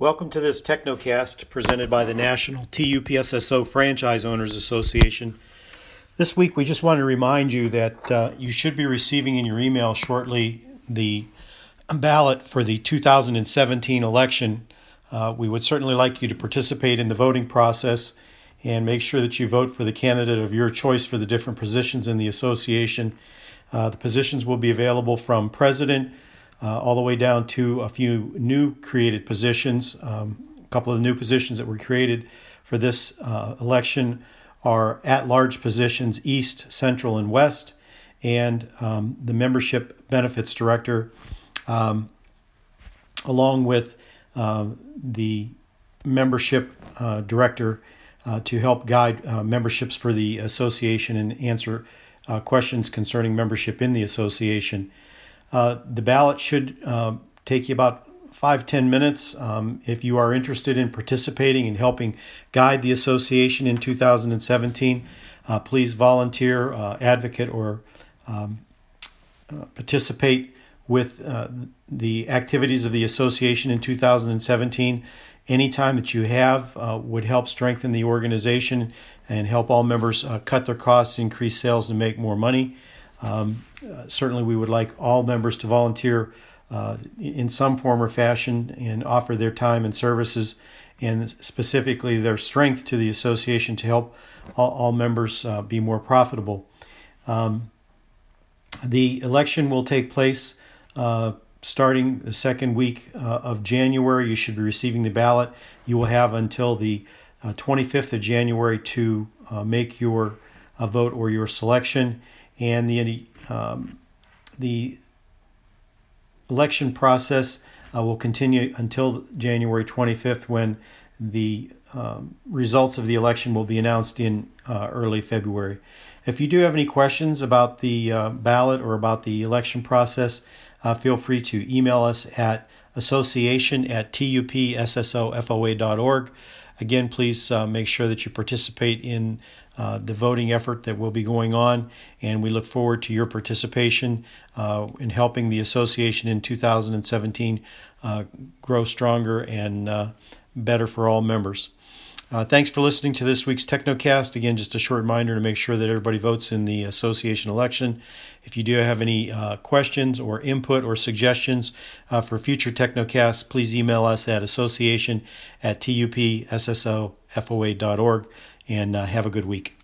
Welcome to this Technocast presented by the National TUPSSO Franchise Owners Association. This week, we just want to remind you that uh, you should be receiving in your email shortly the ballot for the 2017 election. Uh, we would certainly like you to participate in the voting process and make sure that you vote for the candidate of your choice for the different positions in the association. Uh, the positions will be available from president uh, all the way down to a few new created positions. Um, a couple of new positions that were created for this uh, election are at large positions East, Central, and West, and um, the membership benefits director, um, along with uh, the membership uh, director uh, to help guide uh, memberships for the association and answer questions concerning membership in the association. Uh, the ballot should uh, take you about five ten minutes. Um, if you are interested in participating and helping guide the association in 2017, uh, please volunteer, uh, advocate, or um, uh, participate with the activities of the association in 2017. Any time that you have would help strengthen the organization and help all members cut their costs, increase sales, and make more money. Um, uh, certainly, we would like all members to volunteer uh, in some form or fashion and offer their time and services and specifically their strength to the association to help all, all members uh, be more profitable. Um, the election will take place uh, starting the second week uh, of January. You should be receiving the ballot. You will have until the 25th of January to make your vote or your selection and the um, the election process uh, will continue until January 25th, when the um, results of the election will be announced in uh, early February. If you do have any questions about the uh, ballot or about the election process, uh, feel free to email us at association at tupssofoa.org. Again, please uh, make sure that you participate in uh, the voting effort that will be going on, and we look forward to your participation uh, in helping the association in 2017 uh, grow stronger and uh, better for all members. Uh, thanks for listening to this week's Technocast. Again, just a short reminder to make sure that everybody votes in the association election. If you do have any uh, questions or input or suggestions uh, for future Technocasts, please email us at association at tupssofoa.org and uh, have a good week.